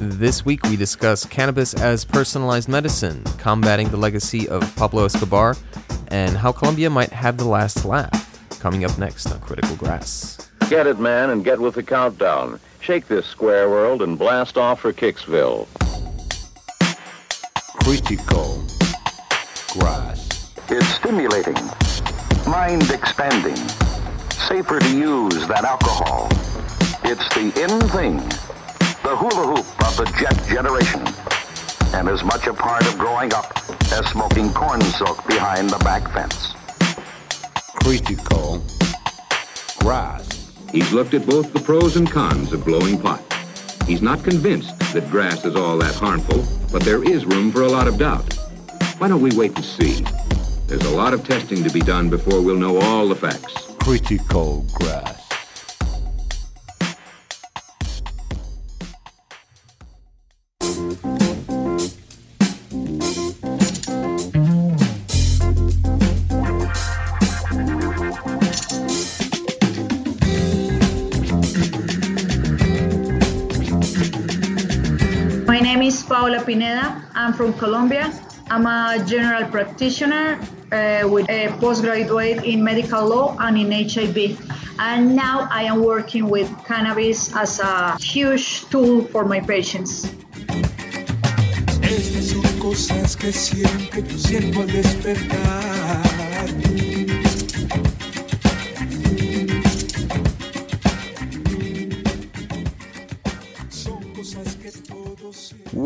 This week we discuss cannabis as personalized medicine, combating the legacy of Pablo Escobar, and how Colombia might have the last laugh. Coming up next on Critical Grass. Get it, man, and get with the countdown. Shake this square world and blast off for Kicksville. Critical Grass. It's stimulating, mind expanding, safer to use than alcohol. It's the in thing the hula hoop of the jet generation, and as much a part of growing up as smoking corn silk behind the back fence. Critical Grass. He's looked at both the pros and cons of blowing pot. He's not convinced that grass is all that harmful, but there is room for a lot of doubt. Why don't we wait and see? There's a lot of testing to be done before we'll know all the facts. Critical Grass. I'm from Colombia. I'm a general practitioner uh, with a postgraduate in medical law and in HIV. And now I am working with cannabis as a huge tool for my patients. Estas son cosas que siempre siento al despertar.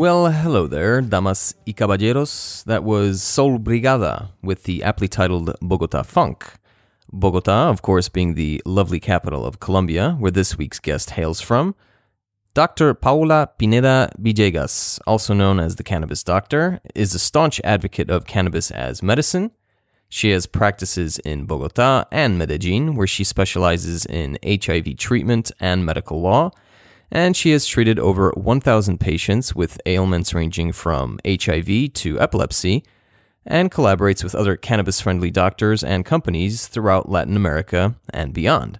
Well, hello there, damas y caballeros. That was Sol Brigada with the aptly titled Bogota Funk. Bogota, of course, being the lovely capital of Colombia, where this week's guest hails from. Dr. Paula Pineda Villegas, also known as the Cannabis Doctor, is a staunch advocate of cannabis as medicine. She has practices in Bogota and Medellin, where she specializes in HIV treatment and medical law, and she has treated over 1,000 patients with ailments ranging from HIV to epilepsy, and collaborates with other cannabis friendly doctors and companies throughout Latin America and beyond.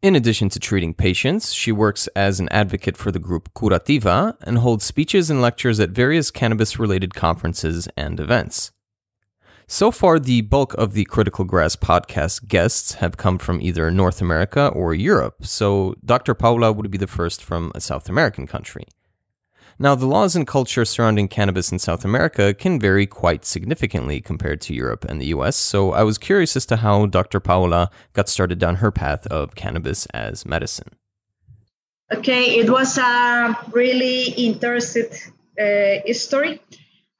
In addition to treating patients, she works as an advocate for the group Curativa and holds speeches and lectures at various cannabis related conferences and events. So far, the bulk of the Critical Grass podcast guests have come from either North America or Europe, so Dr. Paula would be the first from a South American country. Now, the laws and culture surrounding cannabis in South America can vary quite significantly compared to Europe and the US, so I was curious as to how Dr. Paula got started down her path of cannabis as medicine. Okay, it was a really interesting uh, story.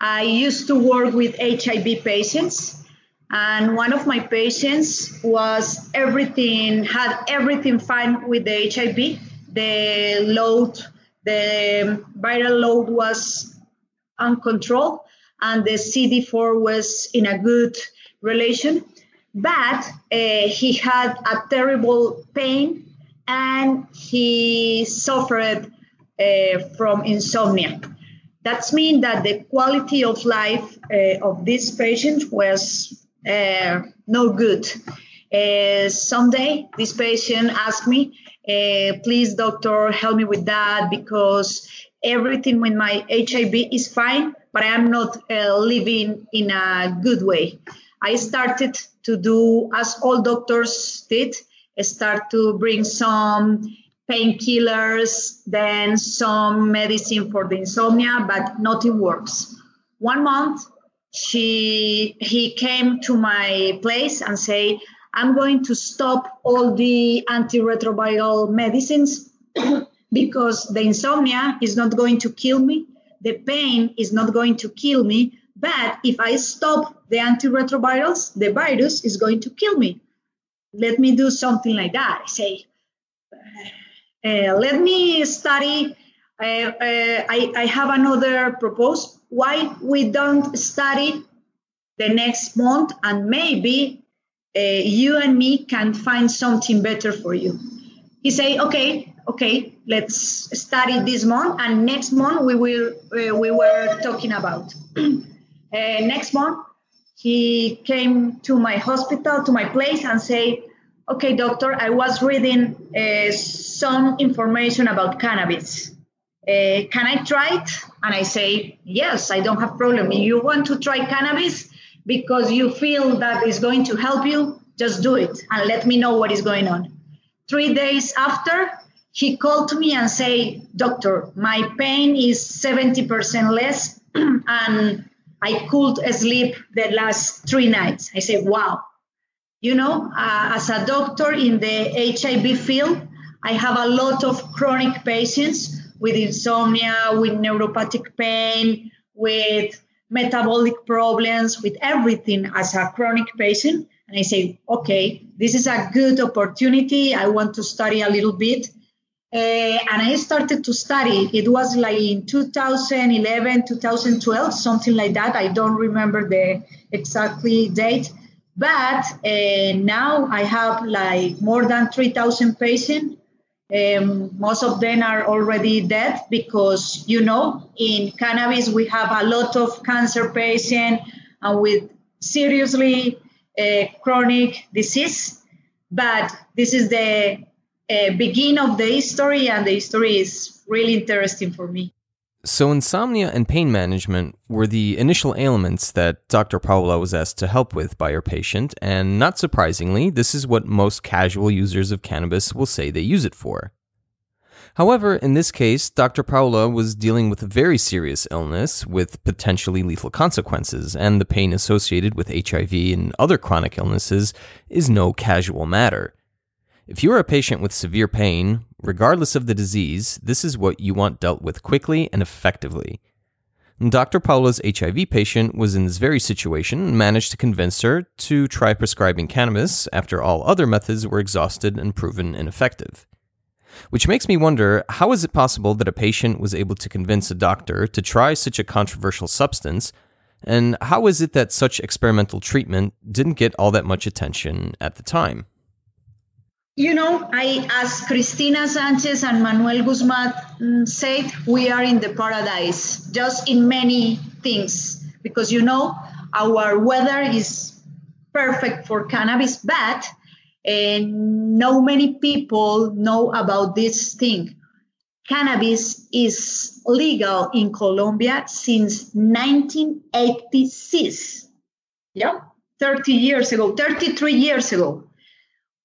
I used to work with HIV patients, and one of my patients was everything had everything fine with the HIV. The load, the viral load was uncontrolled, and the CD4 was in a good relation. But uh, he had a terrible pain and he suffered uh, from insomnia. That means that the quality of life uh, of this patient was uh, no good. Uh, someday, this patient asked me, uh, please, doctor, help me with that because everything with my HIV is fine, but I am not uh, living in a good way. I started to do as all doctors did, start to bring some painkillers, then some medicine for the insomnia, but nothing works. One month, she he came to my place and say, "I'm going to stop all the antiretroviral medicines because the insomnia is not going to kill me, the pain is not going to kill me, but if I stop the antiretrovirals, the virus is going to kill me. Let me do something like that." I say, let me study. Uh, uh, I, I have another proposal. Why we don't study the next month and maybe uh, you and me can find something better for you. He say, okay, okay, let's study this month and next month we will uh, we were talking about. Uh, next month he came to my hospital to my place and say, okay, doctor, I was reading uh, some information about cannabis. uh, can I try it? And I say, yes, I don't have problem. You want to try cannabis because you feel that it's going to help you, just do it and let me know what is going on. Three days after, he called me and say, doctor, my pain is 70% less and I could sleep the last three nights. I said, wow. You know, uh, as a doctor in the HIV field, I have a lot of chronic patients with insomnia, with neuropathic pain, with metabolic problems, with everything as a chronic patient. And I say, okay, this is a good opportunity. I want to study a little bit. Uh, and I started to study. It was like in 2011, 2012, something like that. I don't remember the exactly date. But uh, now I have like more than 3,000 patients um, most of them are already dead because, you know, in cannabis we have a lot of cancer patients and with seriously uh, chronic disease. But this is the uh, beginning of the history, and the history is really interesting for me. So, insomnia and pain management were the initial ailments that Dr. Paola was asked to help with by her patient, and not surprisingly, this is what most casual users of cannabis will say they use it for. However, in this case, Dr. Paola was dealing with a very serious illness with potentially lethal consequences, and the pain associated with HIV and other chronic illnesses is no casual matter. If you are a patient with severe pain, regardless of the disease, this is what you want dealt with quickly and effectively. Dr. Paula's HIV patient was in this very situation and managed to convince her to try prescribing cannabis after all other methods were exhausted and proven ineffective. Which makes me wonder how is it possible that a patient was able to convince a doctor to try such a controversial substance, and how is it that such experimental treatment didn't get all that much attention at the time? You know, I, as Cristina Sanchez and Manuel Guzman said, we are in the paradise, just in many things, because you know, our weather is perfect for cannabis, but and no many people know about this thing. Cannabis is legal in Colombia since 1986. Yeah, 30 years ago, 33 years ago.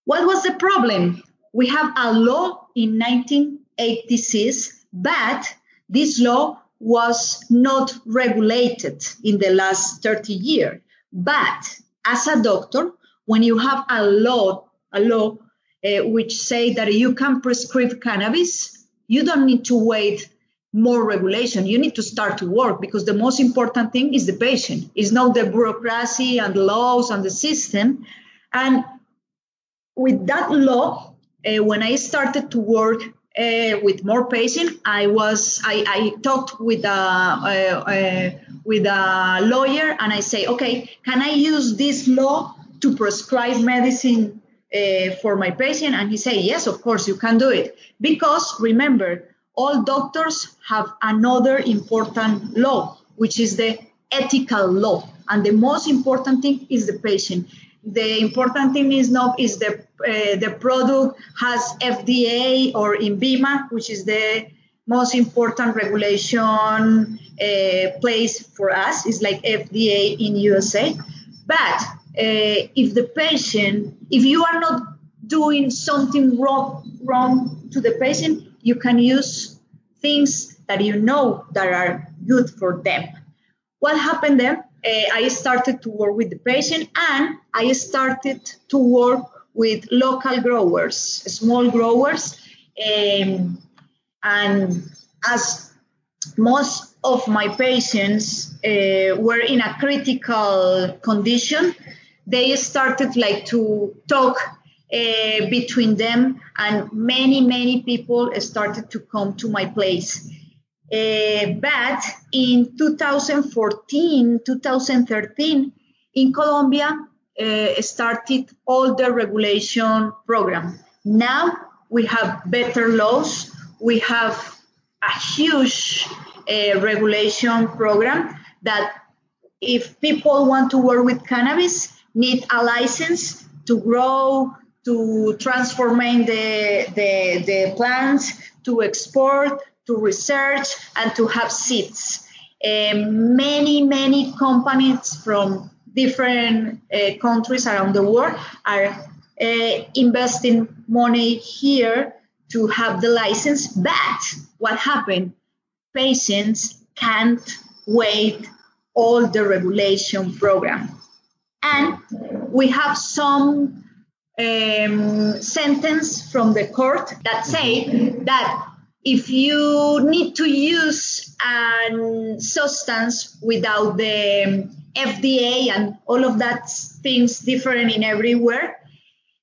What was the problem? We have a law in 1986, but this law was not regulated in the last 30 years. But as a doctor, when you have a law, a law uh, which say that you can prescribe cannabis, you don't need to wait more regulation. You need to start to work because the most important thing is the patient. It's not the bureaucracy and the laws and the system. And with that law, uh, when I started to work uh, with more patients, I was I, I talked with a, uh, uh, with a lawyer and I say, okay, can I use this law to prescribe medicine uh, for my patient? And he said, yes, of course you can do it. Because remember, all doctors have another important law, which is the ethical law, and the most important thing is the patient the important thing is not is the uh, the product has FDA or INVIMA, which is the most important regulation uh, place for us. It's like FDA in USA. But uh, if the patient, if you are not doing something wrong wrong to the patient, you can use things that you know that are good for them. What happened then? Uh, I started to work with the patient and I started to work with local growers, small growers. Um, and as most of my patients uh, were in a critical condition, they started like to talk uh, between them and many, many people started to come to my place. Uh, but in 2014, 2013, in Colombia, uh, started all the regulation program. Now we have better laws. We have a huge uh, regulation program that if people want to work with cannabis, need a license to grow, to transform the, the, the plants, to export, to research and to have seats. Um, many, many companies from different uh, countries around the world are uh, investing money here to have the license. But what happened? Patients can't wait all the regulation program. And we have some um, sentence from the court that say that if you need to use a substance without the FDA and all of that things different in everywhere,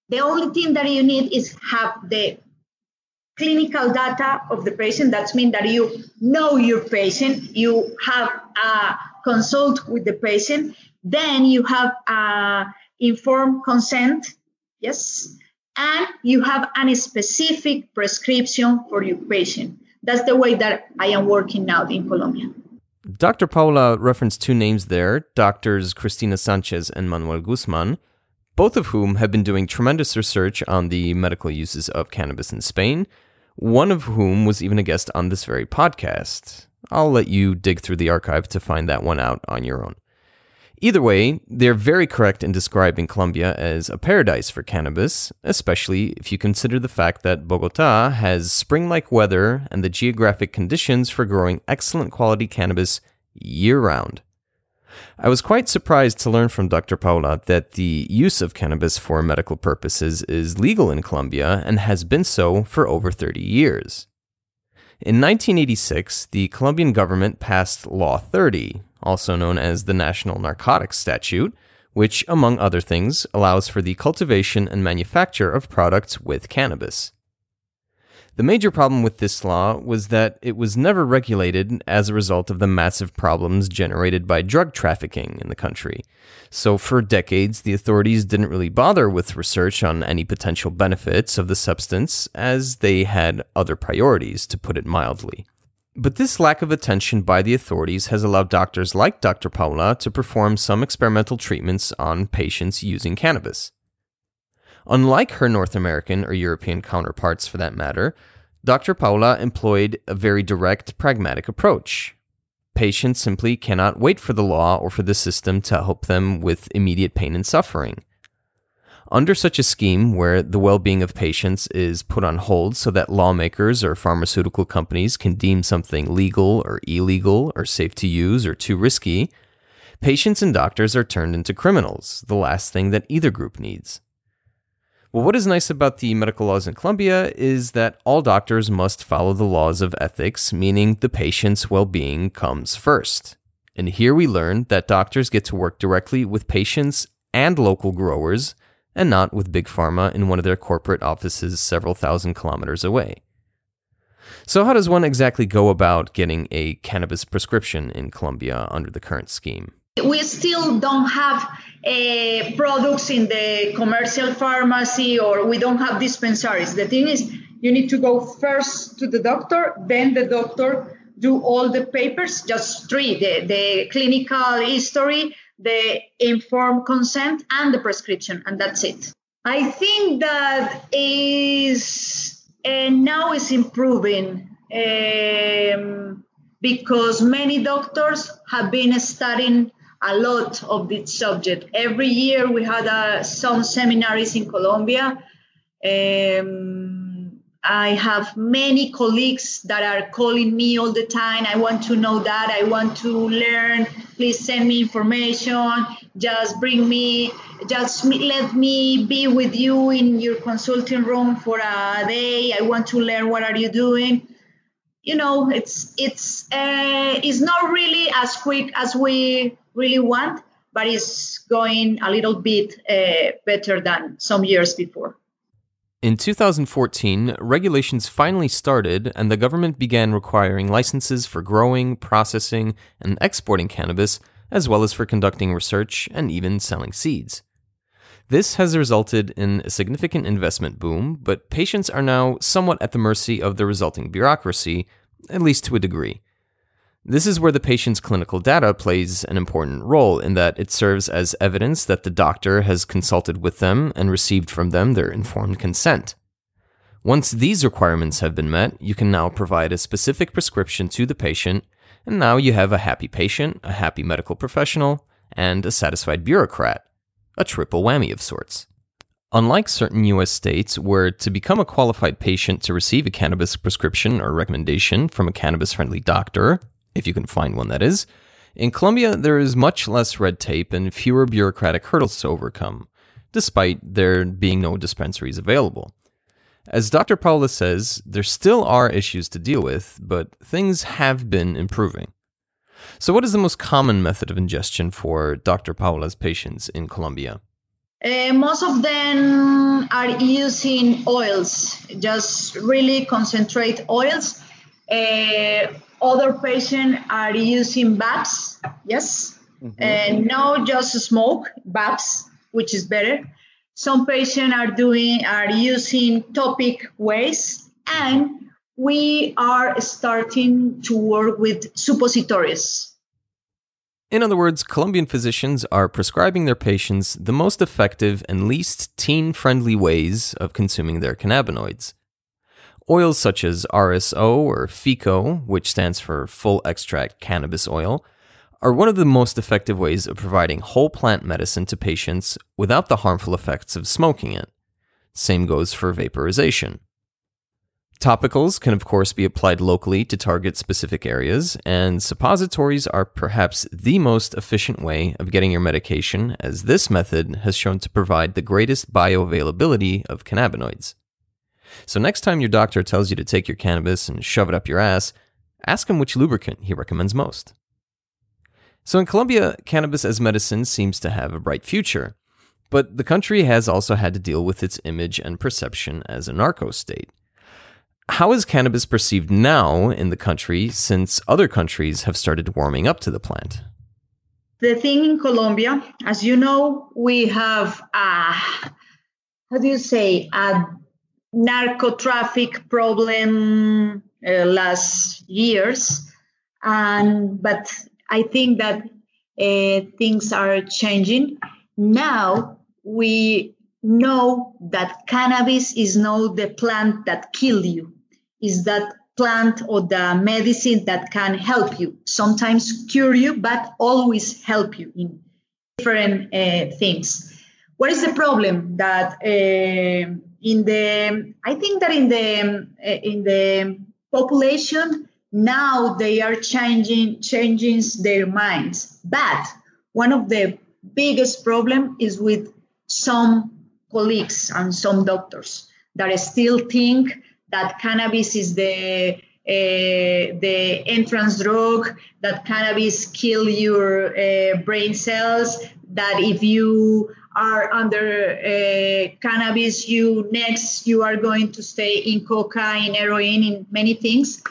the only thing that you need is have the clinical data of the patient. That means that you know your patient, you have a consult with the patient, then you have informed consent, yes, and you have a specific prescription for your patient. That's the way that I am working now in Colombia. Dr. Paula referenced two names there doctors Cristina Sanchez and Manuel Guzman, both of whom have been doing tremendous research on the medical uses of cannabis in Spain, one of whom was even a guest on this very podcast. I'll let you dig through the archive to find that one out on your own. Either way, they're very correct in describing Colombia as a paradise for cannabis, especially if you consider the fact that Bogota has spring like weather and the geographic conditions for growing excellent quality cannabis year round. I was quite surprised to learn from Dr. Paula that the use of cannabis for medical purposes is legal in Colombia and has been so for over 30 years. In 1986, the Colombian government passed Law 30, also known as the National Narcotics Statute, which, among other things, allows for the cultivation and manufacture of products with cannabis. The major problem with this law was that it was never regulated as a result of the massive problems generated by drug trafficking in the country. So, for decades, the authorities didn't really bother with research on any potential benefits of the substance, as they had other priorities, to put it mildly. But this lack of attention by the authorities has allowed doctors like Dr. Paula to perform some experimental treatments on patients using cannabis. Unlike her North American or European counterparts for that matter, Dr. Paula employed a very direct, pragmatic approach. Patients simply cannot wait for the law or for the system to help them with immediate pain and suffering. Under such a scheme, where the well being of patients is put on hold so that lawmakers or pharmaceutical companies can deem something legal or illegal or safe to use or too risky, patients and doctors are turned into criminals, the last thing that either group needs. Well, what is nice about the medical laws in Colombia is that all doctors must follow the laws of ethics, meaning the patient's well being comes first. And here we learn that doctors get to work directly with patients and local growers and not with Big Pharma in one of their corporate offices several thousand kilometers away. So, how does one exactly go about getting a cannabis prescription in Colombia under the current scheme? We still don't have uh, products in the commercial pharmacy or we don't have dispensaries. The thing is, you need to go first to the doctor, then the doctor do all the papers, just three, the, the clinical history, the informed consent and the prescription, and that's it. I think that is uh, now is improving um, because many doctors have been studying a lot of this subject. Every year we had uh, some seminaries in Colombia. Um, I have many colleagues that are calling me all the time. I want to know that. I want to learn. Please send me information. Just bring me, just let me be with you in your consulting room for a day. I want to learn what are you doing. You know, it's it's uh, it's not really as quick as we really want, but it's going a little bit uh, better than some years before. In 2014, regulations finally started and the government began requiring licenses for growing, processing, and exporting cannabis, as well as for conducting research and even selling seeds. This has resulted in a significant investment boom, but patients are now somewhat at the mercy of the resulting bureaucracy, at least to a degree. This is where the patient's clinical data plays an important role in that it serves as evidence that the doctor has consulted with them and received from them their informed consent. Once these requirements have been met, you can now provide a specific prescription to the patient, and now you have a happy patient, a happy medical professional, and a satisfied bureaucrat. A triple whammy of sorts. Unlike certain US states where to become a qualified patient to receive a cannabis prescription or recommendation from a cannabis friendly doctor, if you can find one that is, in Colombia there is much less red tape and fewer bureaucratic hurdles to overcome, despite there being no dispensaries available. As Dr. Paula says, there still are issues to deal with, but things have been improving. So, what is the most common method of ingestion for Dr. Paula's patients in Colombia? Uh, most of them are using oils, just really concentrate oils. Uh, other patients are using vapes, yes, mm-hmm. and no just smoke vapes, which is better. Some patients are doing are using topic ways, and we are starting to work with suppositories. In other words, Colombian physicians are prescribing their patients the most effective and least teen friendly ways of consuming their cannabinoids. Oils such as RSO or FECO, which stands for full extract cannabis oil, are one of the most effective ways of providing whole plant medicine to patients without the harmful effects of smoking it. Same goes for vaporization. Topicals can, of course, be applied locally to target specific areas, and suppositories are perhaps the most efficient way of getting your medication, as this method has shown to provide the greatest bioavailability of cannabinoids. So, next time your doctor tells you to take your cannabis and shove it up your ass, ask him which lubricant he recommends most. So, in Colombia, cannabis as medicine seems to have a bright future, but the country has also had to deal with its image and perception as a narco state. How is cannabis perceived now in the country since other countries have started warming up to the plant? The thing in Colombia, as you know, we have a how do you say a narco traffic problem uh, last years, and but I think that uh, things are changing. Now. We know that cannabis is not the plant that kill you. Is that plant or the medicine that can help you. Sometimes cure you but always help you in different uh, things. What is the problem that uh, in the i think that in the uh, in the population now they are changing changing their minds. But one of the biggest problem is with some colleagues and some doctors that still think that cannabis is the uh, the entrance drug, that cannabis kill your uh, brain cells, that if you are under uh, cannabis, you next you are going to stay in cocaine, heroin, in many things.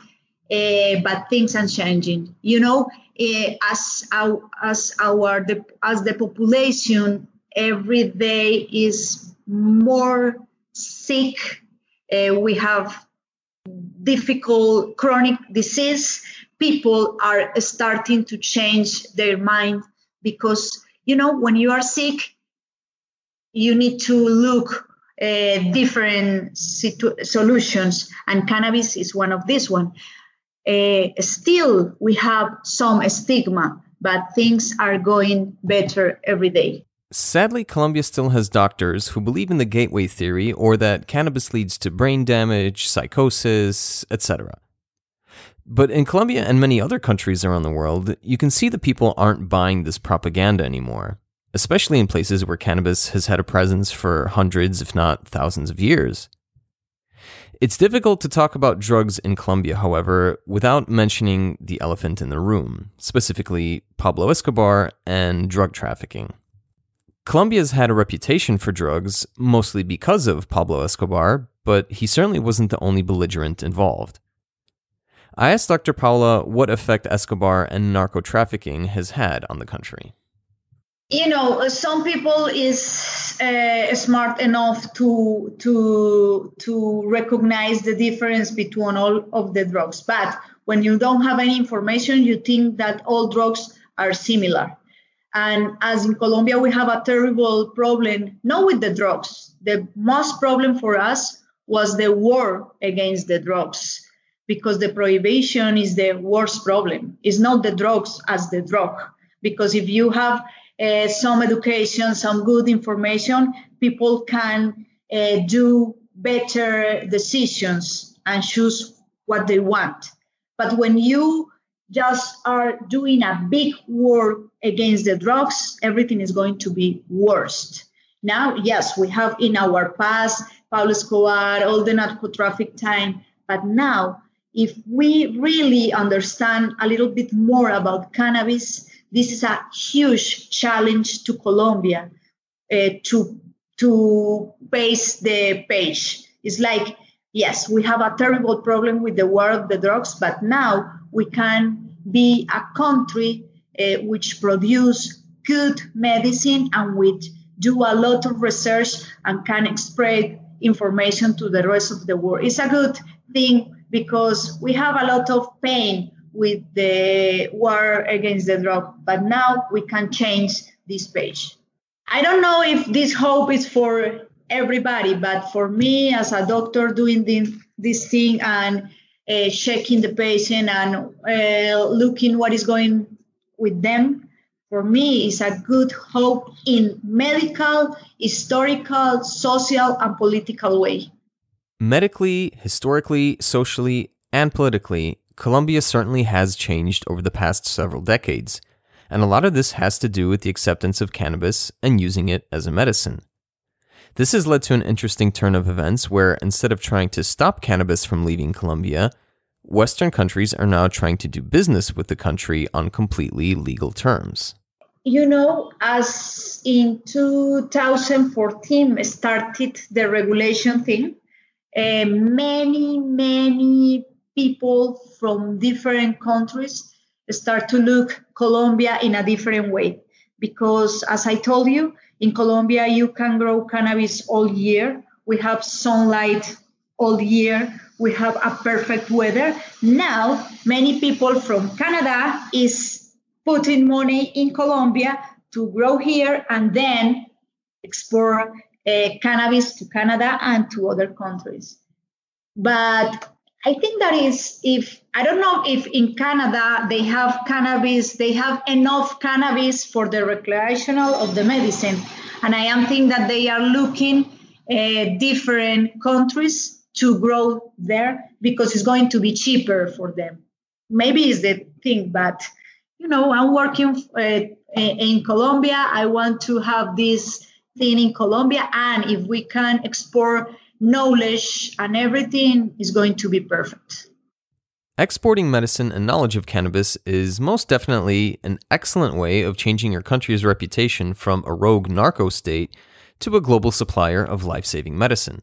Uh, but things are changing. You know, uh, as our, as our the, as the population every day is more sick uh, we have difficult chronic disease, people are starting to change their mind because, you know, when you are sick, you need to look uh, different situ- solutions, and cannabis is one of these one. Uh, still, we have some stigma, but things are going better every day. Sadly, Colombia still has doctors who believe in the gateway theory or that cannabis leads to brain damage, psychosis, etc. But in Colombia and many other countries around the world, you can see that people aren't buying this propaganda anymore, especially in places where cannabis has had a presence for hundreds, if not thousands of years. It's difficult to talk about drugs in Colombia, however, without mentioning the elephant in the room, specifically Pablo Escobar and drug trafficking. Colombia's had a reputation for drugs, mostly because of Pablo Escobar, but he certainly wasn't the only belligerent involved. I asked Dr. Paula what effect Escobar and narco trafficking has had on the country. You know, uh, some people is uh, smart enough to to to recognize the difference between all of the drugs, but when you don't have any information, you think that all drugs are similar. And as in Colombia, we have a terrible problem, not with the drugs. The most problem for us was the war against the drugs because the prohibition is the worst problem. It's not the drugs as the drug. Because if you have uh, some education, some good information, people can uh, do better decisions and choose what they want. But when you just are doing a big war against the drugs, everything is going to be worse. Now, yes, we have in our past Pablo Escobar, all the narco traffic time, but now, if we really understand a little bit more about cannabis, this is a huge challenge to Colombia uh, to to pace the page. It's like yes, we have a terrible problem with the war of the drugs, but now we can be a country uh, which produce good medicine and which do a lot of research and can spread information to the rest of the world. It's a good thing because we have a lot of pain with the war against the drug, but now we can change this page. I don't know if this hope is for everybody, but for me as a doctor doing the, this thing and uh, checking the patient and uh, looking what is going with them, for me is a good hope in medical, historical, social, and political way. Medically, historically, socially, and politically, Colombia certainly has changed over the past several decades, and a lot of this has to do with the acceptance of cannabis and using it as a medicine. This has led to an interesting turn of events where instead of trying to stop cannabis from leaving Colombia, Western countries are now trying to do business with the country on completely legal terms. You know, as in 2014 started the regulation thing, uh, many, many people from different countries start to look Colombia in a different way. Because as I told you, in Colombia, you can grow cannabis all year. We have sunlight all year. We have a perfect weather. Now, many people from Canada is putting money in Colombia to grow here and then export uh, cannabis to Canada and to other countries. But I think that is if I don't know if in Canada they have cannabis, they have enough cannabis for the recreational of the medicine, and I am thinking that they are looking uh, different countries to grow there because it's going to be cheaper for them. Maybe is the thing, but you know, I'm working uh, in Colombia. I want to have this thing in Colombia, and if we can export knowledge and everything is going to be perfect. Exporting medicine and knowledge of cannabis is most definitely an excellent way of changing your country's reputation from a rogue narco state to a global supplier of life saving medicine.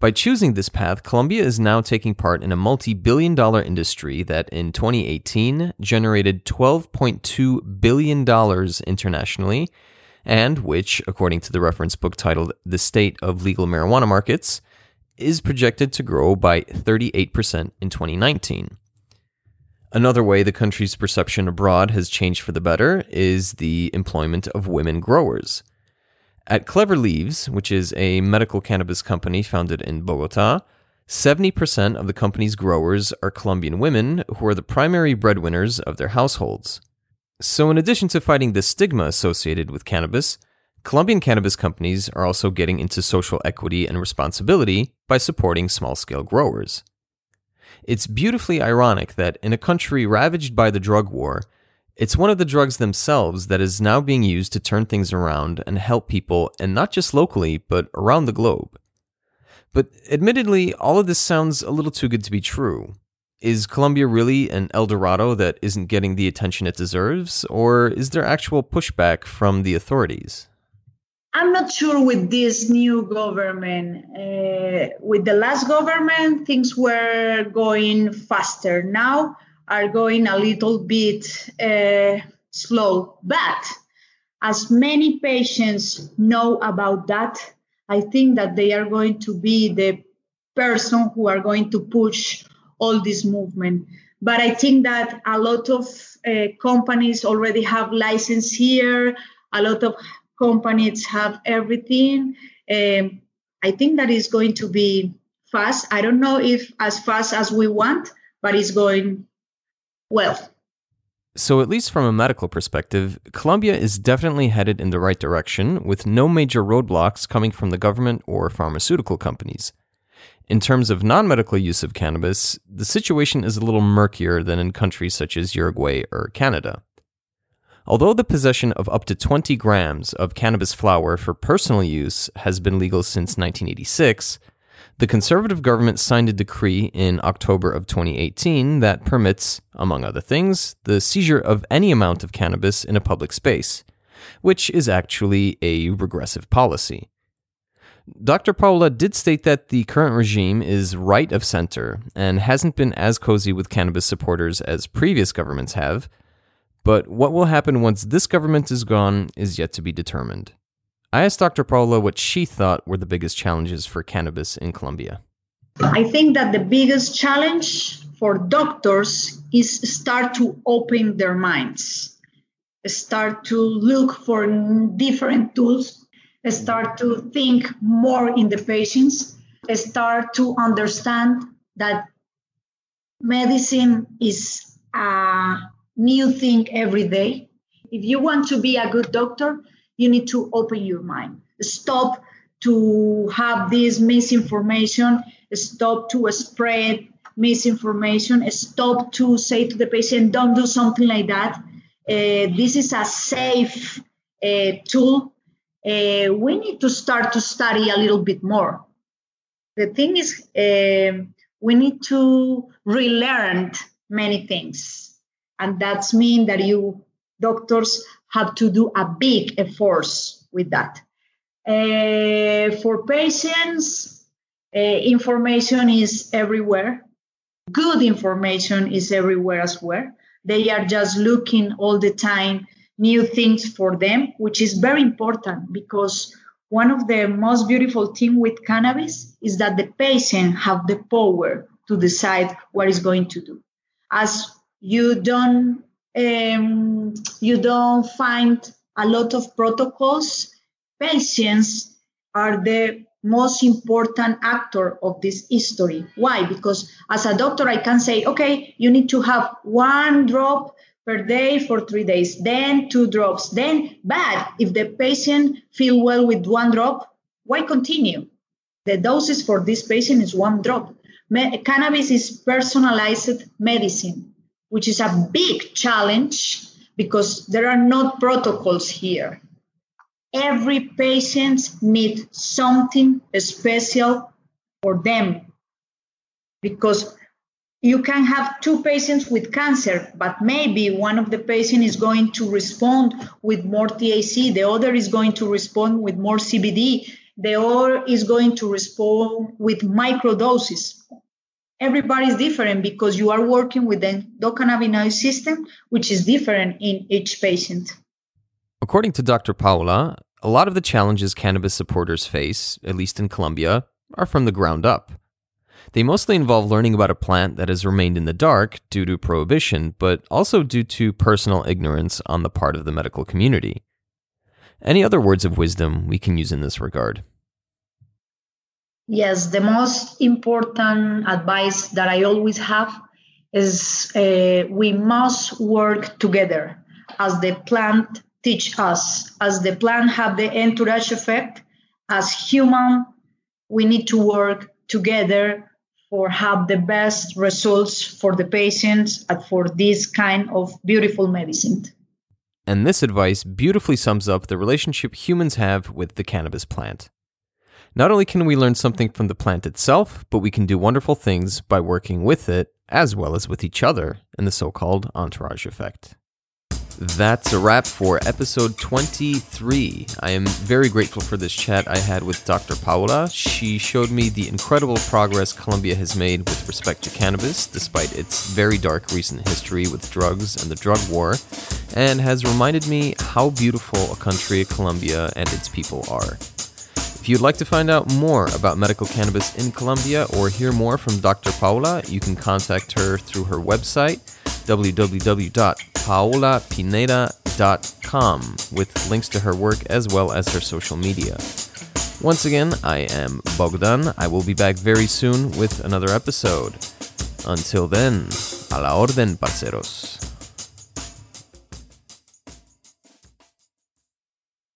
By choosing this path, Colombia is now taking part in a multi billion dollar industry that in 2018 generated $12.2 billion internationally and which, according to the reference book titled The State of Legal Marijuana Markets, is projected to grow by 38% in 2019. Another way the country's perception abroad has changed for the better is the employment of women growers. At Clever Leaves, which is a medical cannabis company founded in Bogota, 70% of the company's growers are Colombian women who are the primary breadwinners of their households. So, in addition to fighting the stigma associated with cannabis, Colombian cannabis companies are also getting into social equity and responsibility by supporting small scale growers. It's beautifully ironic that in a country ravaged by the drug war, it's one of the drugs themselves that is now being used to turn things around and help people, and not just locally, but around the globe. But admittedly, all of this sounds a little too good to be true. Is Colombia really an El Dorado that isn't getting the attention it deserves, or is there actual pushback from the authorities? I'm not sure with this new government. Uh, with the last government, things were going faster. Now are going a little bit uh, slow. But as many patients know about that, I think that they are going to be the person who are going to push all this movement. But I think that a lot of uh, companies already have license here. A lot of companies have everything. Um, I think that is going to be fast. I don't know if as fast as we want, but it's going well. So, at least from a medical perspective, Colombia is definitely headed in the right direction with no major roadblocks coming from the government or pharmaceutical companies. In terms of non medical use of cannabis, the situation is a little murkier than in countries such as Uruguay or Canada. Although the possession of up to 20 grams of cannabis flower for personal use has been legal since 1986, the conservative government signed a decree in October of 2018 that permits, among other things, the seizure of any amount of cannabis in a public space, which is actually a regressive policy. Dr. Paula did state that the current regime is right of center and hasn't been as cozy with cannabis supporters as previous governments have, but what will happen once this government is gone is yet to be determined. I asked Dr. Paula what she thought were the biggest challenges for cannabis in Colombia. I think that the biggest challenge for doctors is start to open their minds, start to look for different tools, start to think more in the patients, start to understand that medicine is a new thing every day. If you want to be a good doctor, you need to open your mind. Stop to have this misinformation, stop to spread misinformation, stop to say to the patient, don't do something like that. Uh, this is a safe uh, tool. Uh, we need to start to study a little bit more. The thing is, uh, we need to relearn many things and that's mean that you doctors have to do a big effort with that. Uh, for patients, information is everywhere. Good information is everywhere as well. They are just looking all the time new things for them, which is very important because one of the most beautiful things with cannabis is that the patient have the power to decide what is going to do. As you don't um, you don't find a lot of protocols. Patients are the most important actor of this history. Why? Because as a doctor, I can say, okay, you need to have one drop per day for three days, then two drops, then bad. If the patient feel well with one drop, why continue? The doses for this patient is one drop. Me- cannabis is personalized medicine which is a big challenge because there are not protocols here. Every patient needs something special for them because you can have two patients with cancer, but maybe one of the patients is going to respond with more THC, the other is going to respond with more CBD, the other is going to respond with microdoses everybody is different because you are working with the endocannabinoid system, which is different in each patient. According to Dr. Paula, a lot of the challenges cannabis supporters face, at least in Colombia, are from the ground up. They mostly involve learning about a plant that has remained in the dark due to prohibition, but also due to personal ignorance on the part of the medical community. Any other words of wisdom we can use in this regard? Yes, the most important advice that I always have is uh, we must work together as the plant teach us, as the plant have the entourage effect. As human, we need to work together for have the best results for the patients and for this kind of beautiful medicine. And this advice beautifully sums up the relationship humans have with the cannabis plant. Not only can we learn something from the plant itself, but we can do wonderful things by working with it as well as with each other in the so called entourage effect. That's a wrap for episode 23. I am very grateful for this chat I had with Dr. Paula. She showed me the incredible progress Colombia has made with respect to cannabis, despite its very dark recent history with drugs and the drug war, and has reminded me how beautiful a country Colombia and its people are. If you'd like to find out more about medical cannabis in Colombia or hear more from Dr. Paula, you can contact her through her website, www.paolapineda.com, with links to her work as well as her social media. Once again, I am Bogdan. I will be back very soon with another episode. Until then, a la orden, parceros.